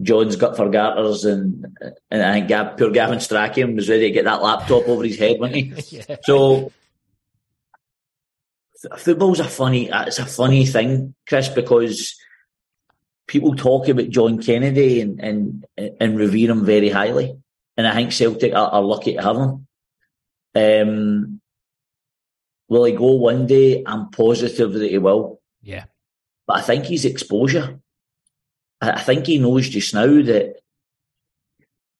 John's gut for garters, and and I think Gab, poor Gavin Strachan was ready to get that laptop over his head, wasn't he? yeah. So football's a funny, it's a funny thing, Chris, because people talk about John Kennedy and and and revere him very highly, and I think Celtic are, are lucky to have him. Um, Will he go one day? I'm positive that he will. Yeah. But I think his exposure. I think he knows just now that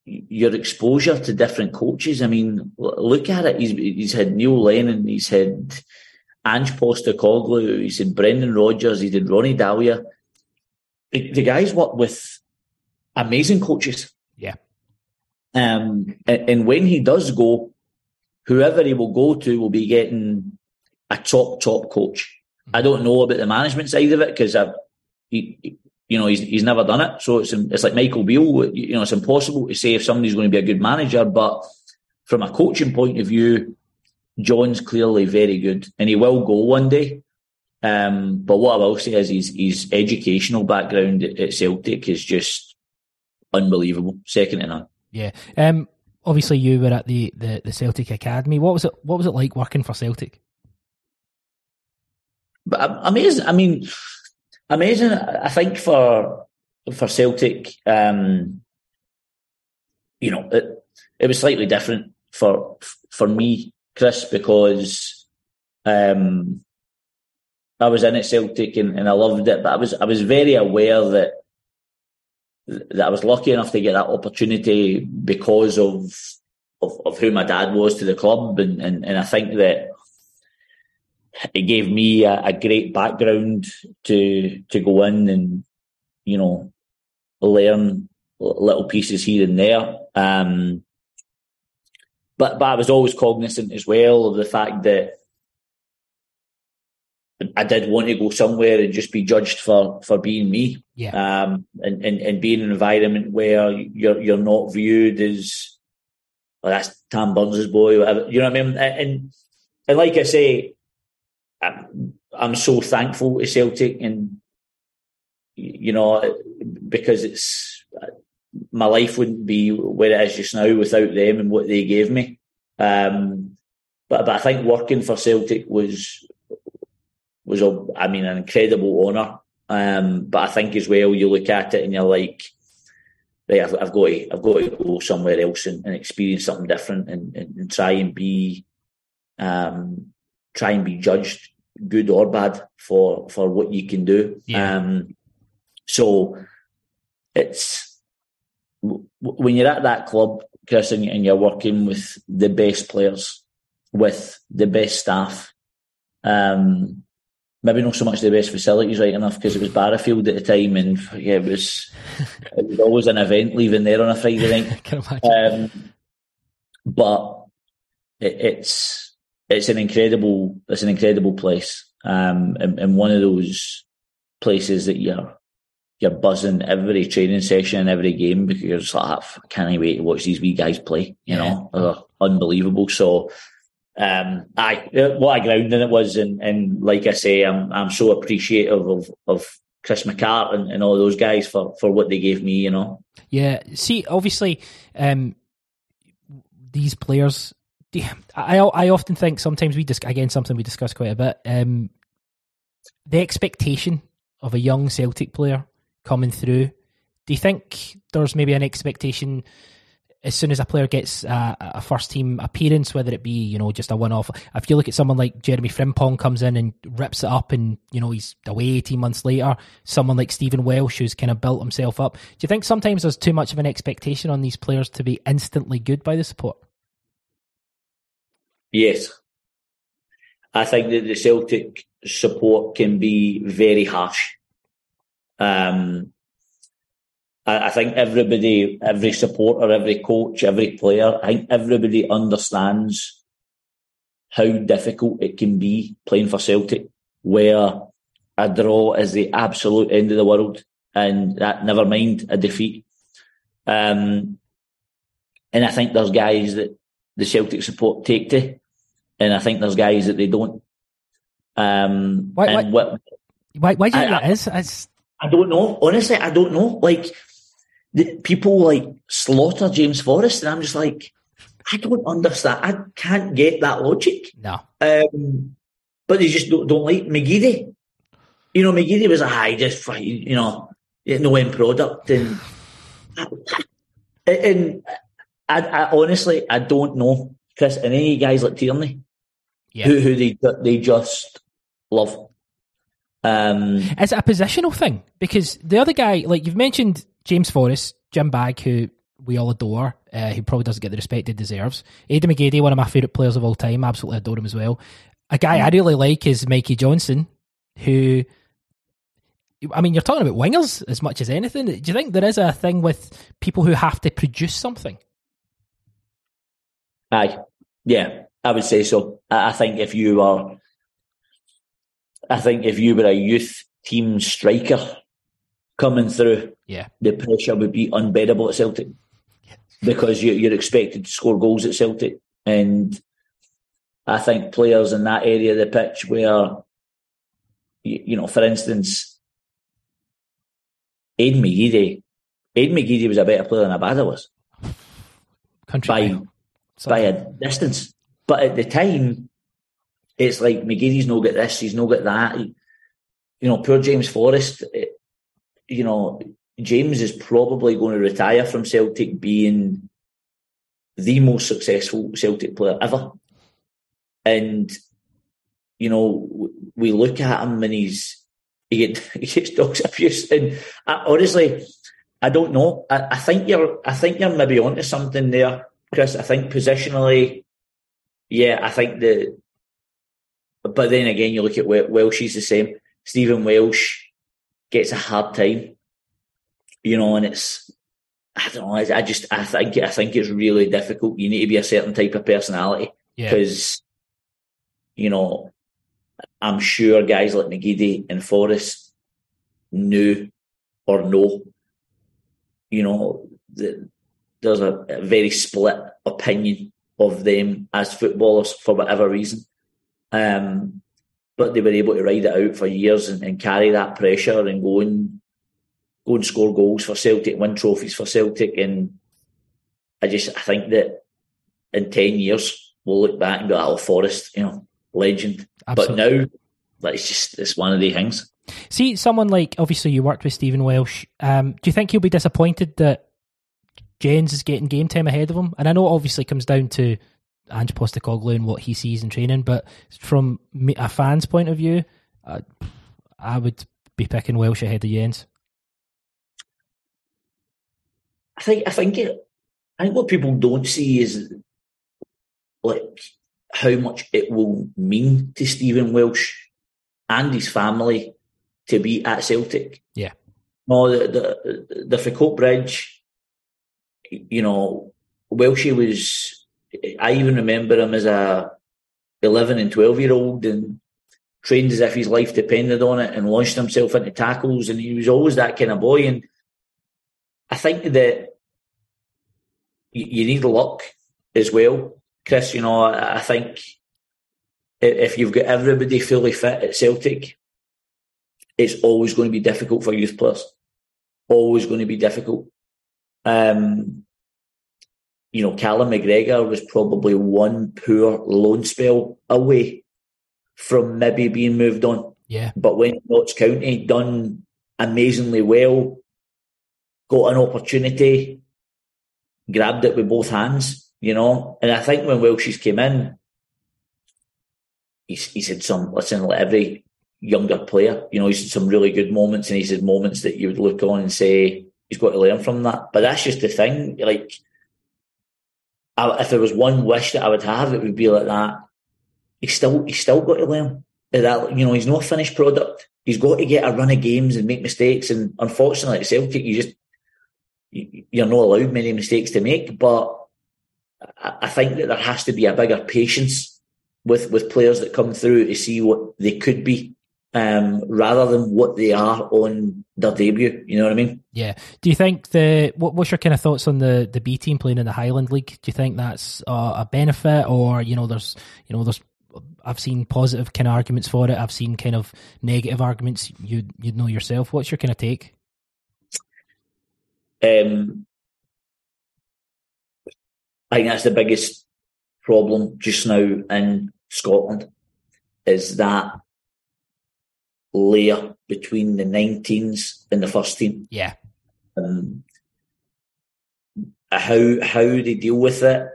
your exposure to different coaches. I mean, look at it. He's he's had Neil Lennon, he's had Ange Postecoglou, he's had Brendan Rodgers, he did Ronnie Deila. The, the guy's worked with amazing coaches. Yeah. Um, and, and when he does go, whoever he will go to will be getting a top top coach. I don't know about the management side of it because I've, he, you know, he's he's never done it. So it's it's like Michael Beale. You know, it's impossible to say if somebody's going to be a good manager. But from a coaching point of view, John's clearly very good, and he will go one day. Um, but what I will say is his his educational background at Celtic is just unbelievable, second to none. Yeah. Um, obviously you were at the, the, the Celtic Academy. What was it? What was it like working for Celtic? But amazing. I mean, amazing. I think for for Celtic, um, you know, it, it was slightly different for for me, Chris, because um, I was in at Celtic and, and I loved it, but I was I was very aware that that I was lucky enough to get that opportunity because of of, of who my dad was to the club, and, and, and I think that it gave me a, a, great background to to go in and you know learn little pieces here and there. Um, but but I was always cognizant as well of the fact that I did want to go somewhere and just be judged for for being me. Yeah. Um, and, and, and be in an environment where you're you're not viewed as oh, that's Tam Burns' boy, whatever. You know what I mean? And and like I say, I'm, I'm so thankful to Celtic, and you know, because it's my life wouldn't be where it is just now without them and what they gave me. Um, but but I think working for Celtic was was a, I mean an incredible honour. Um, but I think as well you look at it and you're like, right, I've, I've got to I've got to go somewhere else and, and experience something different and, and, and, try and be um, try and be judged good or bad for for what you can do. Yeah. Um, so it's when you're at that club, Chris, and, and you're working with the best players, with the best staff. Um, maybe not so much the best facilities, right enough, because it was Barrowfield at the time, and yeah, it was it was always an event leaving there on a Friday night. Um, but it, it's it's an incredible it's an incredible place, um, and, and one of those places that you're you're buzzing every training session and every game because you're just like, I can't wait to watch these wee guys play. You know, they're unbelievable. So, um, I what a grounding it was, and, and like I say, I'm I'm so appreciative of of Chris McCart and, and all those guys for for what they gave me. You know. Yeah. See, obviously, um, these players. I I often think sometimes we just again something we discuss quite a bit. Um, the expectation of a young Celtic player coming through. Do you think there's maybe an expectation as soon as a player gets a, a first team appearance, whether it be you know just a one off? If you look at someone like Jeremy Frimpong comes in and rips it up, and you know he's away eighteen months later. Someone like Stephen Welsh who's kind of built himself up. Do you think sometimes there's too much of an expectation on these players to be instantly good by the support? Yes, I think that the Celtic support can be very harsh. Um, I, I think everybody, every supporter, every coach, every player, I think everybody understands how difficult it can be playing for Celtic, where a draw is the absolute end of the world, and that never mind a defeat. Um, and I think there's guys that the Celtic support take to, and I think there's guys that they don't. Um, why, why, what, why, why do you think that is? It's, I don't know. Honestly, I don't know. Like the, people like slaughter James Forrest, and I'm just like, I don't understand. I can't get that logic. No. Um, but they just don't, don't like McGeady. You know, McGeady was a high, just you know, no end product, and and I, I, honestly I don't know, Chris, and any guys like Tierney, yeah. who who they they just love. Um, Is it a positional thing? Because the other guy, like you've mentioned, James Forrest, Jim Bagg, who we all adore, uh, who probably doesn't get the respect he deserves. Aiden McGeady, one of my favourite players of all time, absolutely adore him as well. A guy I really like is Mikey Johnston, who, I mean, you're talking about wingers as much as anything. Do you think there is a thing with people who have to produce something? Aye, yeah, I would say so. I think if you are I think if you were a youth team striker coming through, yeah, the pressure would be unbearable at Celtic. Because you, are expected to score goals at Celtic, and I think players in that area of the pitch where, you, you know, for instance, Aiden McGeady, Aiden McGeady was a better player than Abada was. Country by by a distance, but at the time it's like McGeady's no get this, he's no get that. He, you know, poor James Forrest. It, eh, you know, James is probably going to retire from Celtic being the most successful Celtic player ever. And you know, we look at him and he's he, get, he gets dogs abuse. And I, honestly, I don't know. I, I, think you're I think you're maybe onto something there, Chris. I think positionally, yeah, I think the but then again, you look at Welsh, he's the same. Stephen Welsh gets a hard time, you know, and it's, I don't know, I just, I think, I think it's really difficult. You need to be a certain type of personality because, yeah. you know, I'm sure guys like McGeady and Forrest knew or know, you know, that there's a, a very split opinion of them as footballers for whatever reason. Um, but they were able to ride it out for years and, and, carry that pressure and go and go and score goals for Celtic, win trophies for Celtic, and I just I think that in ten years we'll look back and like, "Oh, Forrest, you know, legend." Absolutely. But now, like, it's just it's one of the things. See, someone like obviously you worked with Stephen Welsh. Um, do you think he'll be disappointed that Jenz is getting game time ahead of him? And I know it obviously comes down to Ange Postecoglou and what he sees in training, but from a fan's point of view, uh, I would be picking Welsh ahead of Jenz. I think I think it, I think what people don't see is like how much it will mean to Stephen Welsh and his family to be at Celtic. Yeah. No, the the, the Falkirk Bridge, you know, Welshie was. I even remember him as a eleven and twelve year old and trained as if his life depended on it and launched himself into tackles and he was always that kind of boy and I think that you need luck as well, Chris. You know, I think if you've got everybody fully fit at Celtic, it's always going to be difficult for youth players. Always going to be difficult. Um, you know, Callum McGregor was probably one poor loan spell away from maybe being moved on. Yeah. But when Notts County done amazingly well, got an opportunity, grabbed it with both hands, you know. And I think when Welsh's came in, he's, he's had some, listen, like every younger player, you know, he's had some really good moments and he's had moments that you would look on and say, he's got to learn from that. But that's just the thing. Like, I, if there was one wish that I would have, it would be like that. He's still, he's still got to learn. That, you know, he's not a finished product. He's got to get a run of games and make mistakes. And unfortunately, at Celtic, you just you're not allowed many mistakes to make, but I think that there has to be a bigger patience with, with players that come through to see what they could be, um, rather than what they are on their debut. You know what I mean? Yeah. Do you think the what, what's your kind of thoughts on the the B team playing in the Highland League? Do you think that's a benefit, or you know, there's you know, there's I've seen positive kind of arguments for it. I've seen kind of negative arguments. You you know yourself. What's your kind of take? Um, I think that's the biggest problem just now in Scotland is that layer between the 19s and the first team. Yeah. Um, how how they deal with it,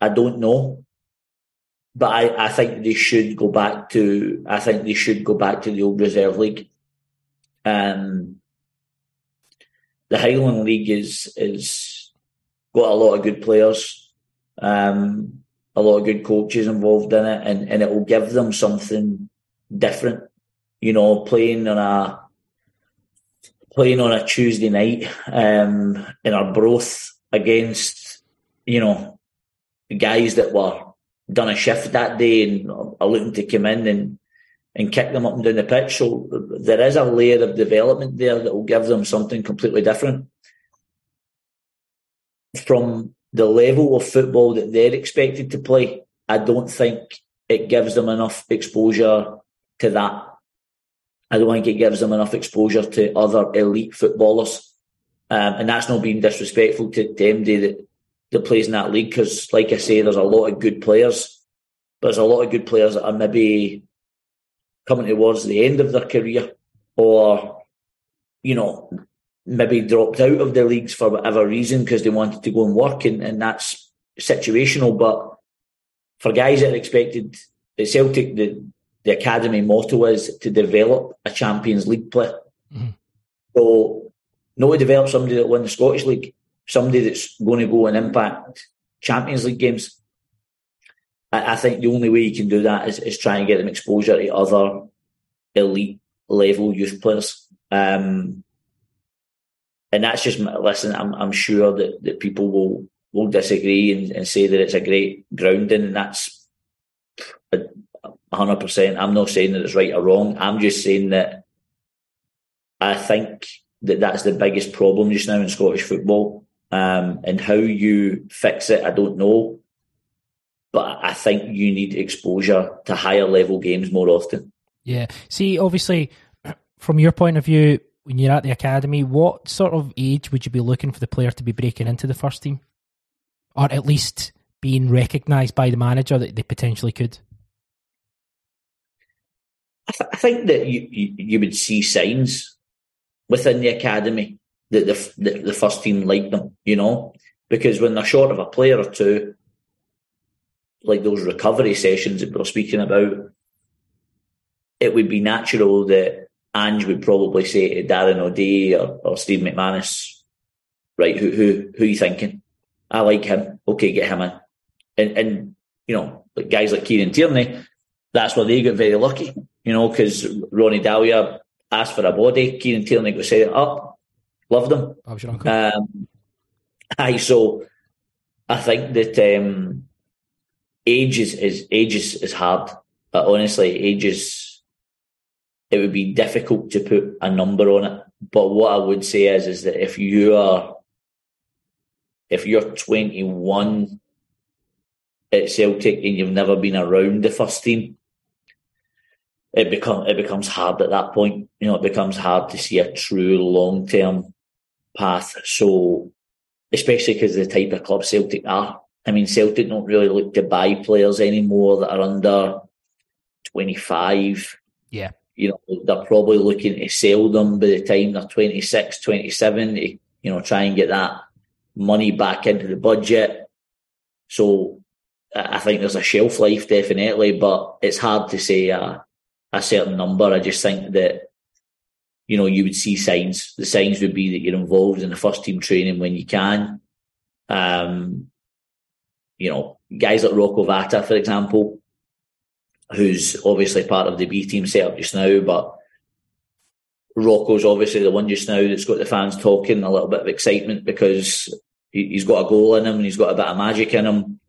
I don't know. But I, I think they should go back to I think they should go back to the old reserve league. Um, the Highland League is is got a lot of good players, um, a lot of good coaches involved in it, and, and it will give them something different. You know, playing on a playing on a Tuesday night um, in Brora against you know guys that were done a shift that day and are looking to come in and and kick them up and down the pitch. So there is a layer of development there that will give them something completely different. From the level of football that they're expected to play, I don't think it gives them enough exposure to that. I don't think it gives them enough exposure to other elite footballers. Um, and that's not being disrespectful to, to MD that, that plays in that league because, like I say, there's a lot of good players, but there's a lot of good players that are maybe coming towards the end of their career or, you know, maybe dropped out of the leagues for whatever reason because they wanted to go and work and, and that's situational. But for guys that are expected at Celtic, the, the academy motto is to develop a Champions League player. Mm-hmm. So to develop somebody that won the Scottish League, somebody that's going to go and impact Champions League games. I, think the only way you can do that is, is try and get them exposure to other elite level youth players. Um, and that's just listen. I'm, I'm sure that, that people will will disagree and, and say that it's a great grounding, and that's hundred percent. I'm not saying that it's right or wrong. I'm just saying that I think that that's the biggest problem just now in Scottish football Um, and how you fix it, I don't know. But I think you need exposure to higher level games more often. Yeah. See, obviously, from your point of view, when you're at the academy, what sort of age would you be looking for the player to be breaking into the first team? Or at least being recognised by the manager that they potentially could? I, th- I think that you, you, you would see signs within the academy that the, the, the first team like them, you know, because when they're short of a player or two, like those recovery sessions that we are speaking about, it would be natural that Ange would probably say to Darren O'Dea or, or Steve McManus, right, who who who are you thinking? I like him. Okay, get him in. And and you know, like guys like Kieran Tierney, that's where they got very lucky, you know, because Ronnie Deila asked for a body, Kieran Tierney got set up, loved him. I was your uncle. Um, aye, so I think that um, age is, is age is, is hard. Uh, honestly, age is it would be difficult to put a number on it. But what I would say is is that if you are if you're 21 at Celtic and you've never been around the first team, it become it becomes hard at that point. You know, it becomes hard to see a true long term path. So, especially because the type of club Celtic are. I mean, Celtic don't really look to buy players anymore that are under twenty five. Yeah. You know, they're probably looking to sell them by the time they're 26, 27 to, you know, try and get that money back into the budget. So I think there's a shelf life definitely, but it's hard to say a, a certain number. I just think that you know you would see signs. The signs would be that you're involved in the first team training when you can. Um, you know, guys like Rocco Vata, for example, who's obviously part of the B team setup just now, but Rocco's obviously the one just now that's got the fans talking, a little bit of excitement because he's got a goal in him and he's got a bit of magic in him.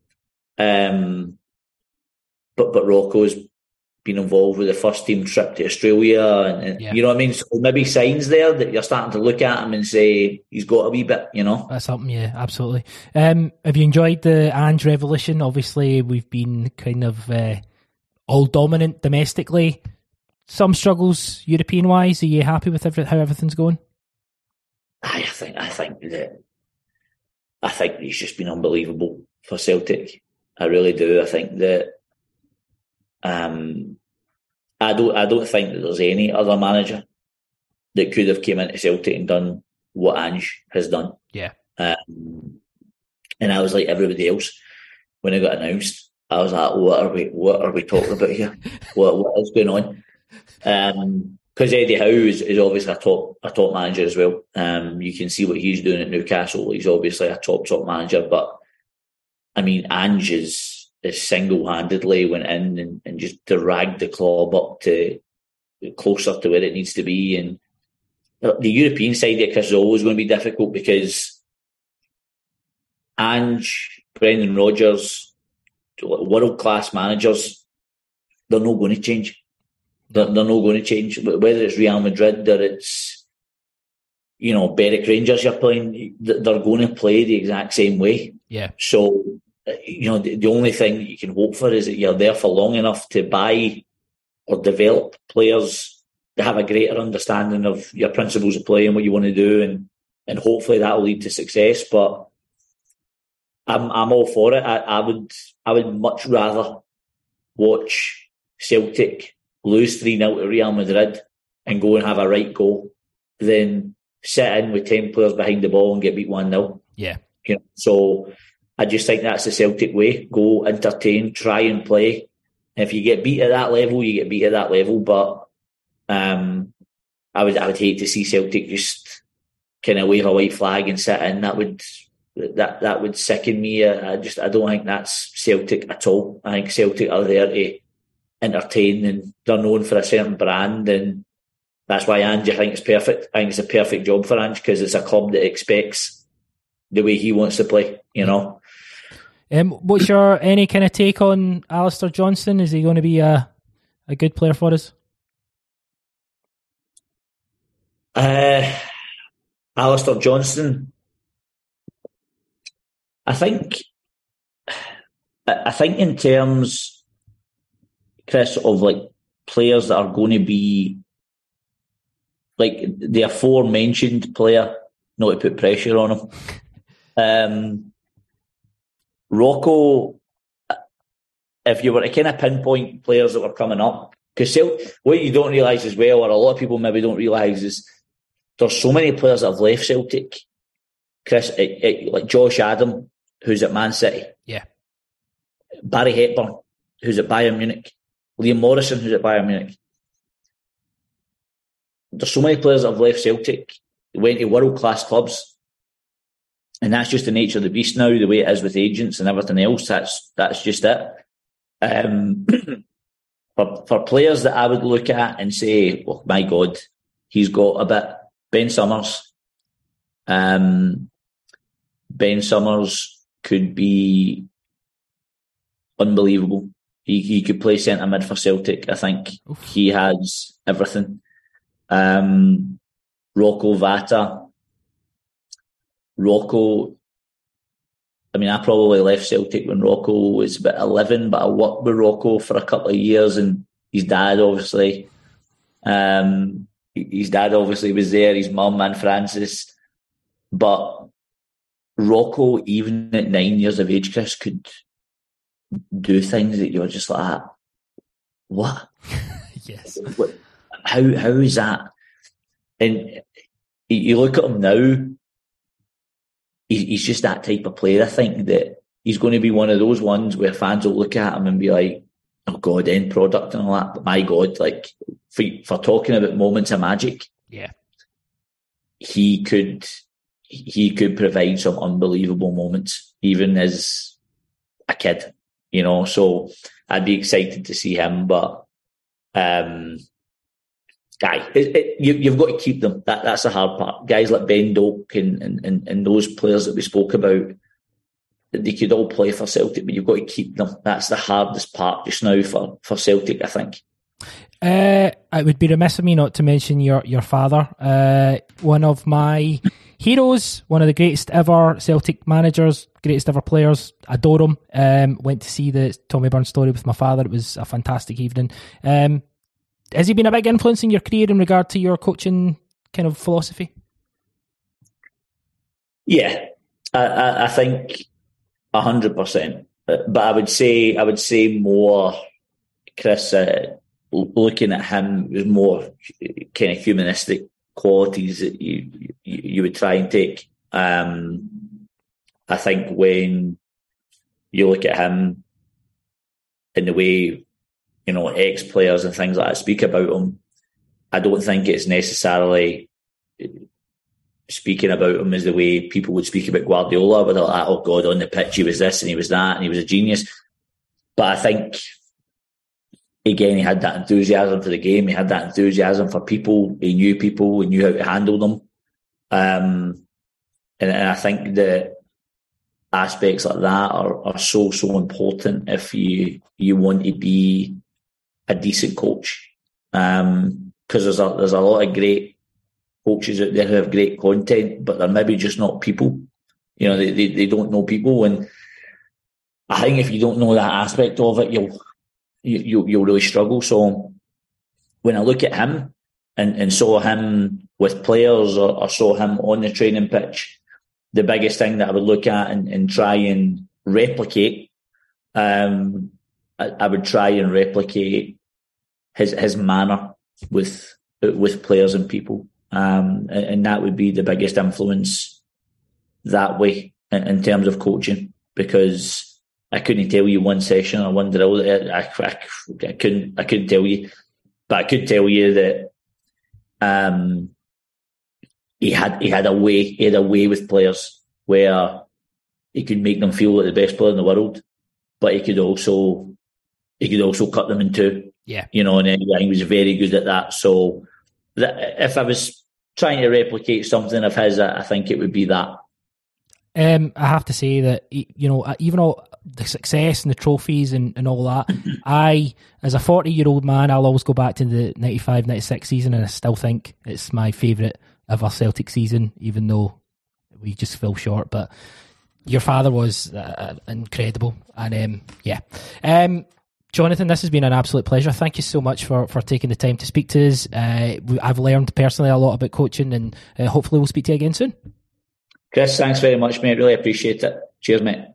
Um, but but Rocco's been involved with the first team trip to Australia, and, and yeah. you know what I mean. So maybe signs there that you're starting to look at him and say he's got a wee bit, you know. That's something, yeah, absolutely. Um, have you enjoyed the Ange revolution? Obviously, we've been kind of uh, all dominant domestically. Some struggles European wise. Are you happy with every, how everything's going? I think I think that I think he's just been unbelievable for Celtic. I really do. I think that um, I don't I don't think that there's any other manager that could have came into Celtic and done what Ange has done. Yeah. Um, and I was like everybody else when it got announced. I was like, what are we what are we talking about here? what what is going on? Um, because Eddie Howe is, is, obviously a top a top manager as well. Um, you can see what he's doing at Newcastle. He's obviously a top top manager, but I mean, Ange is, is single handedly went in and, and just dragged the club up to closer to where it needs to be. And the European side of Chris is always going to be difficult because Ange, Brendan Rodgers, world class managers, they're not going to change. They're, they're not going to change. Whether it's Real Madrid or it's, you know, Berwick Rangers you're playing, they're going to play the exact same way. Yeah. So, you know, the, the only thing you can hope for is that you're there for long enough to buy or develop players to have a greater understanding of your principles of play and what you want to do, and and hopefully that will lead to success. But I'm I'm all for it. I, I would I would much rather watch Celtic lose 3 0 to Real Madrid and go and have a right goal than sit in with 10 players behind the ball and get beat 1 0. Yeah. You know, so I just think that's the Celtic way. Go, entertain, try and play. if you get beat at that level, you get beat at that level. But um, I would I would hate to see Celtic just kind of wave a white flag and sit in. That would that that would sicken me. I just I don't think that's Celtic at all. I think Celtic are there to entertain and they're known for a certain brand and that's why Ange I think it's perfect. I think it's a perfect job for Ange because it's a club that expects the way he wants to play, you know. Um, what's your any kind of take on Alistair Johnston? Is he going to be a a good player for us? Uh, Alistair Johnston. I think, I think in terms, Chris, of like players that are going to be like the aforementioned player, not to put pressure on him. Um, Rocco, if you were to kind of pinpoint players that were coming up, because what you don't realise as well, or a lot of people maybe don't realise, is there's so many players that have left Celtic. Chris, it, it, like Josh Adam, who's at Man City. Yeah. Barry Hepburn, who's at Bayern Munich. Liam Morrison, who's at Bayern Munich. There's so many players that have left Celtic, went to world class clubs. And that's just the nature of the beast now, the way it is with agents and everything else. That's that's just it. Um, for for players that I would look at and say, "Oh my God, he's got a bit." Ben Summers, um, Ben Summers could be unbelievable. He he could play centre mid for Celtic. I think Oof. he has everything. Um, Rocco Vata. Rocco. I mean, I probably left Celtic when Rocco was about eleven, but I worked with Rocco for a couple of years, and his dad obviously. Um, his dad obviously was there. His mum and Francis, but Rocco, even at nine years of age, Chris could do things that you're just like, what? yes. How how is that? And you look at him now. He's just that type of player. I think that he's going to be one of those ones where fans will look at him and be like, "Oh God, end product and all that." But my God, like for for talking about moments of magic, yeah, he could he could provide some unbelievable moments, even as a kid you know. So I'd be excited to see him, but um, guy, you, have got to keep them. That that's the hard part. Guys like Ben Doak and, and, and those players that we spoke about, they could all play for Celtic, but you've got to keep them. That's the hardest part just now for, for Celtic, I think. Uh, it would be remiss of me not to mention your your father. Uh, one of my heroes, one of the greatest ever Celtic managers, greatest ever players. Adore him. Um, went to see the Tommy Burns story with my father. It was a fantastic evening. Um, has he been a big influence in your career in regard to your coaching kind of philosophy? Yeah, I, I, I think hundred percent. But I would say I would say more, Chris. Uh, looking at him was more kind of humanistic qualities that you you, you would try and take. Um, I think when you look at him in the way you know ex players and things like that speak about him, I don't think it's necessarily speaking about him as the way people would speak about Guardiola, where they're like, "Oh God, on the pitch he was this and he was that and he was a genius." But I think again, he had that enthusiasm for the game. He had that enthusiasm for people. He knew people. He knew how to handle them. Um, and, and, I think that aspects like that are, are so so important if you you want to be a decent coach. Because um, there's a there's a lot of great coaches out there who have great content, but they're maybe just not people. You know, they, they, they don't know people, and I think if you don't know that aspect of it, you'll you, you you'll really struggle. So when I look at him and, and saw him with players or, or saw him on the training pitch, the biggest thing that I would look at and, and try and replicate, um, I, I, would try and replicate his his manner with with players and people, um, and, that would be the biggest influence that way in, in terms of coaching because I couldn't tell you one session or one drill. I, I, I, couldn't. I couldn't tell you, but I could tell you that um, he had he had a way he had a way with players where he could make them feel like the best player in the world, but he could also he could also cut them in two. Yeah, you know, and he was very good at that. So that, if I was trying to replicate something of his, I think it would be that. Um, I have to say that you know, even though the success and the trophies and, and all that. I, as a 40 year old man, I'll always go back to the 95 96 season and I still think it's my favourite ever Celtic season, even though we just fell short. But your father was uh, incredible, and um, yeah. Um, Jonathan, this has been an absolute pleasure. Thank you so much for, for taking the time to speak to us. Uh, I've learned personally a lot about coaching, and uh, hopefully we'll speak to you again soon. Chris, thanks very much, mate. Really appreciate it. Cheers, mate.